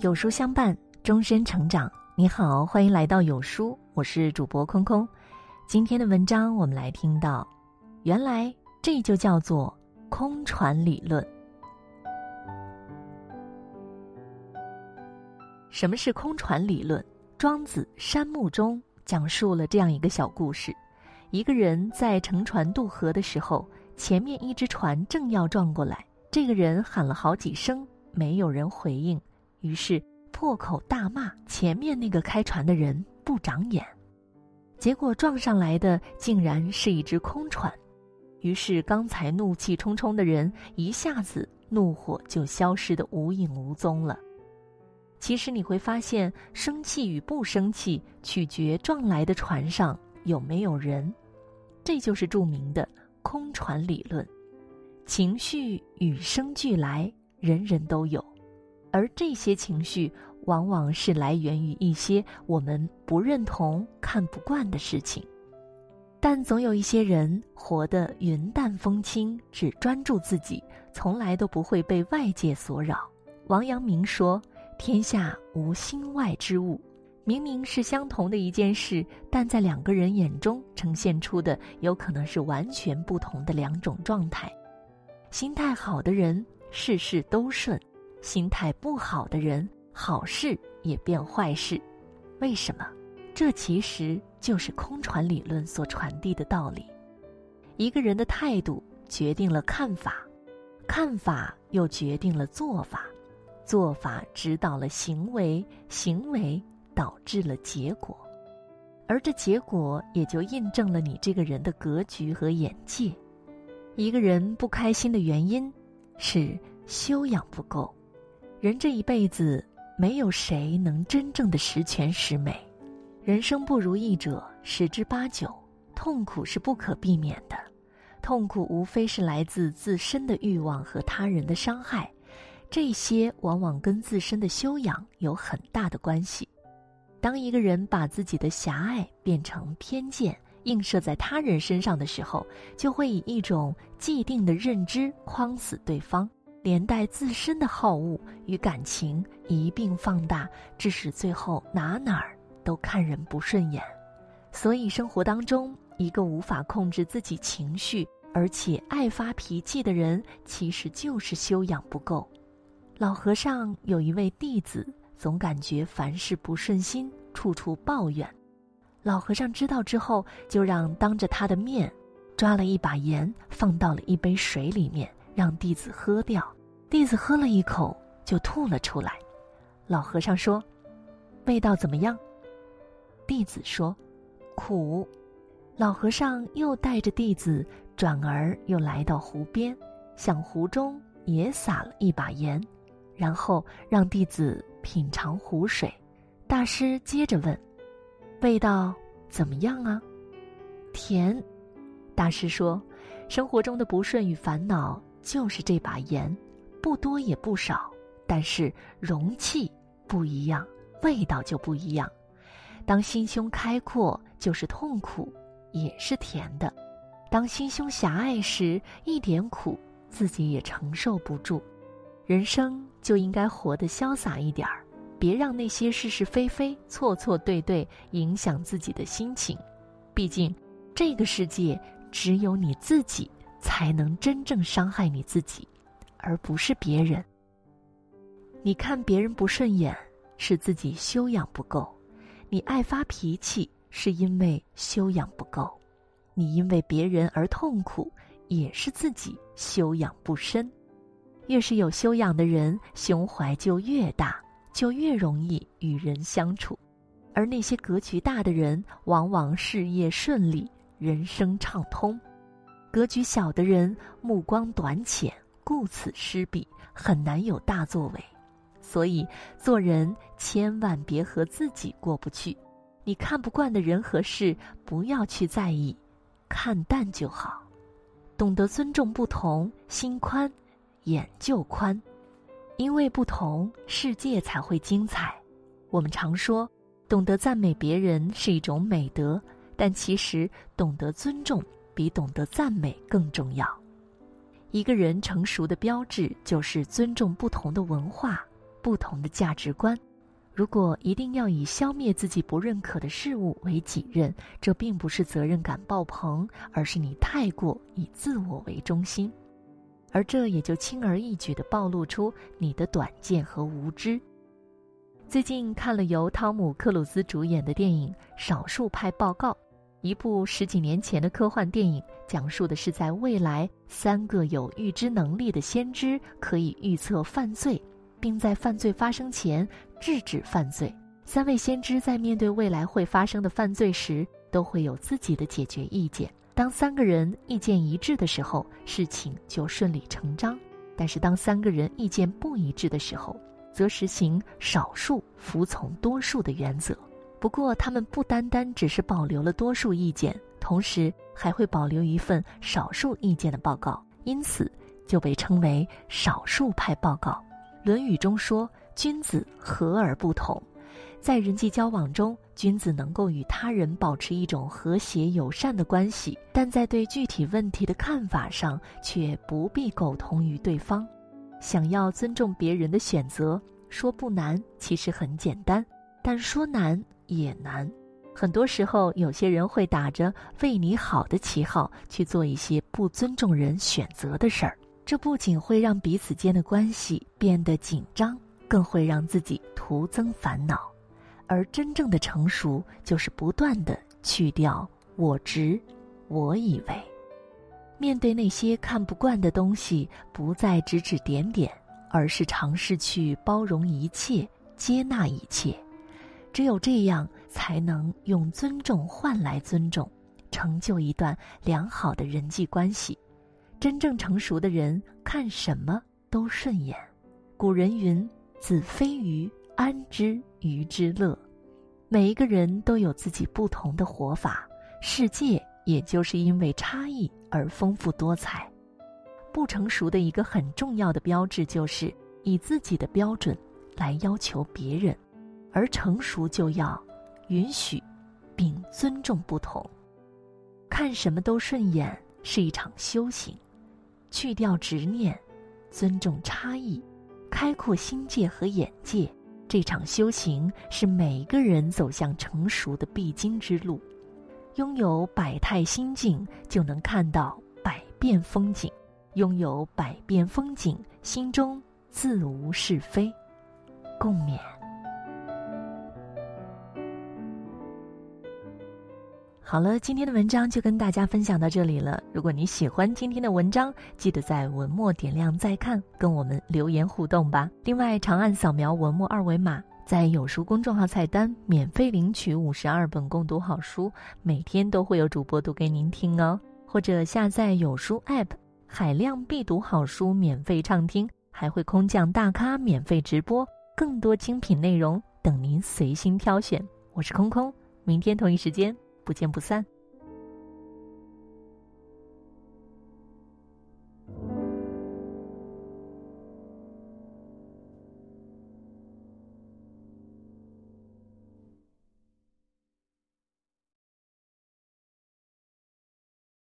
有书相伴，终身成长。你好，欢迎来到有书，我是主播空空。今天的文章，我们来听到，原来这就叫做空船理论。什么是空船理论？庄子《山木》中讲述了这样一个小故事：一个人在乘船渡河的时候，前面一只船正要撞过来，这个人喊了好几声，没有人回应。于是破口大骂前面那个开船的人不长眼，结果撞上来的竟然是一只空船，于是刚才怒气冲冲的人一下子怒火就消失的无影无踪了。其实你会发现，生气与不生气取决撞来的船上有没有人，这就是著名的空船理论。情绪与生俱来，人人都有。而这些情绪，往往是来源于一些我们不认同、看不惯的事情。但总有一些人活得云淡风轻，只专注自己，从来都不会被外界所扰。王阳明说：“天下无心外之物。”明明是相同的一件事，但在两个人眼中呈现出的，有可能是完全不同的两种状态。心态好的人，事事都顺。心态不好的人，好事也变坏事，为什么？这其实就是空船理论所传递的道理。一个人的态度决定了看法，看法又决定了做法，做法指导了行为，行为导致了结果，而这结果也就印证了你这个人的格局和眼界。一个人不开心的原因，是修养不够。人这一辈子，没有谁能真正的十全十美。人生不如意者十之八九，痛苦是不可避免的。痛苦无非是来自自身的欲望和他人的伤害，这些往往跟自身的修养有很大的关系。当一个人把自己的狭隘变成偏见，映射在他人身上的时候，就会以一种既定的认知框死对方。连带自身的好恶与感情一并放大，致使最后哪哪儿都看人不顺眼。所以，生活当中一个无法控制自己情绪，而且爱发脾气的人，其实就是修养不够。老和尚有一位弟子，总感觉凡事不顺心，处处抱怨。老和尚知道之后，就让当着他的面，抓了一把盐，放到了一杯水里面。让弟子喝掉，弟子喝了一口就吐了出来。老和尚说：“味道怎么样？”弟子说：“苦。”老和尚又带着弟子，转而又来到湖边，向湖中也撒了一把盐，然后让弟子品尝湖水。大师接着问：“味道怎么样啊？”甜。大师说：“生活中的不顺与烦恼。”就是这把盐，不多也不少，但是容器不一样，味道就不一样。当心胸开阔，就是痛苦，也是甜的；当心胸狭隘时，一点苦自己也承受不住。人生就应该活得潇洒一点儿，别让那些是是非非、错错对对影响自己的心情。毕竟，这个世界只有你自己。才能真正伤害你自己，而不是别人。你看别人不顺眼，是自己修养不够；你爱发脾气，是因为修养不够；你因为别人而痛苦，也是自己修养不深。越是有修养的人，胸怀就越大，就越容易与人相处；而那些格局大的人，往往事业顺利，人生畅通。格局小的人目光短浅，顾此失彼，很难有大作为。所以做人千万别和自己过不去。你看不惯的人和事，不要去在意，看淡就好。懂得尊重不同，心宽，眼就宽。因为不同，世界才会精彩。我们常说，懂得赞美别人是一种美德，但其实懂得尊重。比懂得赞美更重要。一个人成熟的标志就是尊重不同的文化，不同的价值观。如果一定要以消灭自己不认可的事物为己任，这并不是责任感爆棚，而是你太过以自我为中心，而这也就轻而易举地暴露出你的短见和无知。最近看了由汤姆·克鲁斯主演的电影《少数派报告》，一部十几年前的科幻电影，讲述的是在未来，三个有预知能力的先知可以预测犯罪，并在犯罪发生前制止犯罪。三位先知在面对未来会发生的犯罪时，都会有自己的解决意见。当三个人意见一致的时候，事情就顺理成章；但是当三个人意见不一致的时候，则实行少数服从多数的原则。不过，他们不单单只是保留了多数意见，同时还会保留一份少数意见的报告，因此就被称为少数派报告。《论语》中说：“君子和而不同。”在人际交往中，君子能够与他人保持一种和谐友善的关系，但在对具体问题的看法上，却不必苟同于对方。想要尊重别人的选择，说不难，其实很简单；但说难也难。很多时候，有些人会打着为你好的旗号去做一些不尊重人选择的事儿，这不仅会让彼此间的关系变得紧张，更会让自己徒增烦恼。而真正的成熟，就是不断的去掉我执、我以为。面对那些看不惯的东西，不再指指点点，而是尝试去包容一切、接纳一切。只有这样，才能用尊重换来尊重，成就一段良好的人际关系。真正成熟的人，看什么都顺眼。古人云：“子非鱼，安知鱼之乐？”每一个人都有自己不同的活法，世界。也就是因为差异而丰富多彩。不成熟的一个很重要的标志，就是以自己的标准来要求别人；而成熟就要允许并尊重不同。看什么都顺眼是一场修行，去掉执念，尊重差异，开阔心界和眼界。这场修行是每个人走向成熟的必经之路。拥有百态心境，就能看到百变风景；拥有百变风景，心中自无是非。共勉。好了，今天的文章就跟大家分享到这里了。如果你喜欢今天的文章，记得在文末点亮再看，跟我们留言互动吧。另外，长按扫描文末二维码。在有书公众号菜单免费领取五十二本共读好书，每天都会有主播读给您听哦。或者下载有书 App，海量必读好书免费畅听，还会空降大咖免费直播，更多精品内容等您随心挑选。我是空空，明天同一时间不见不散。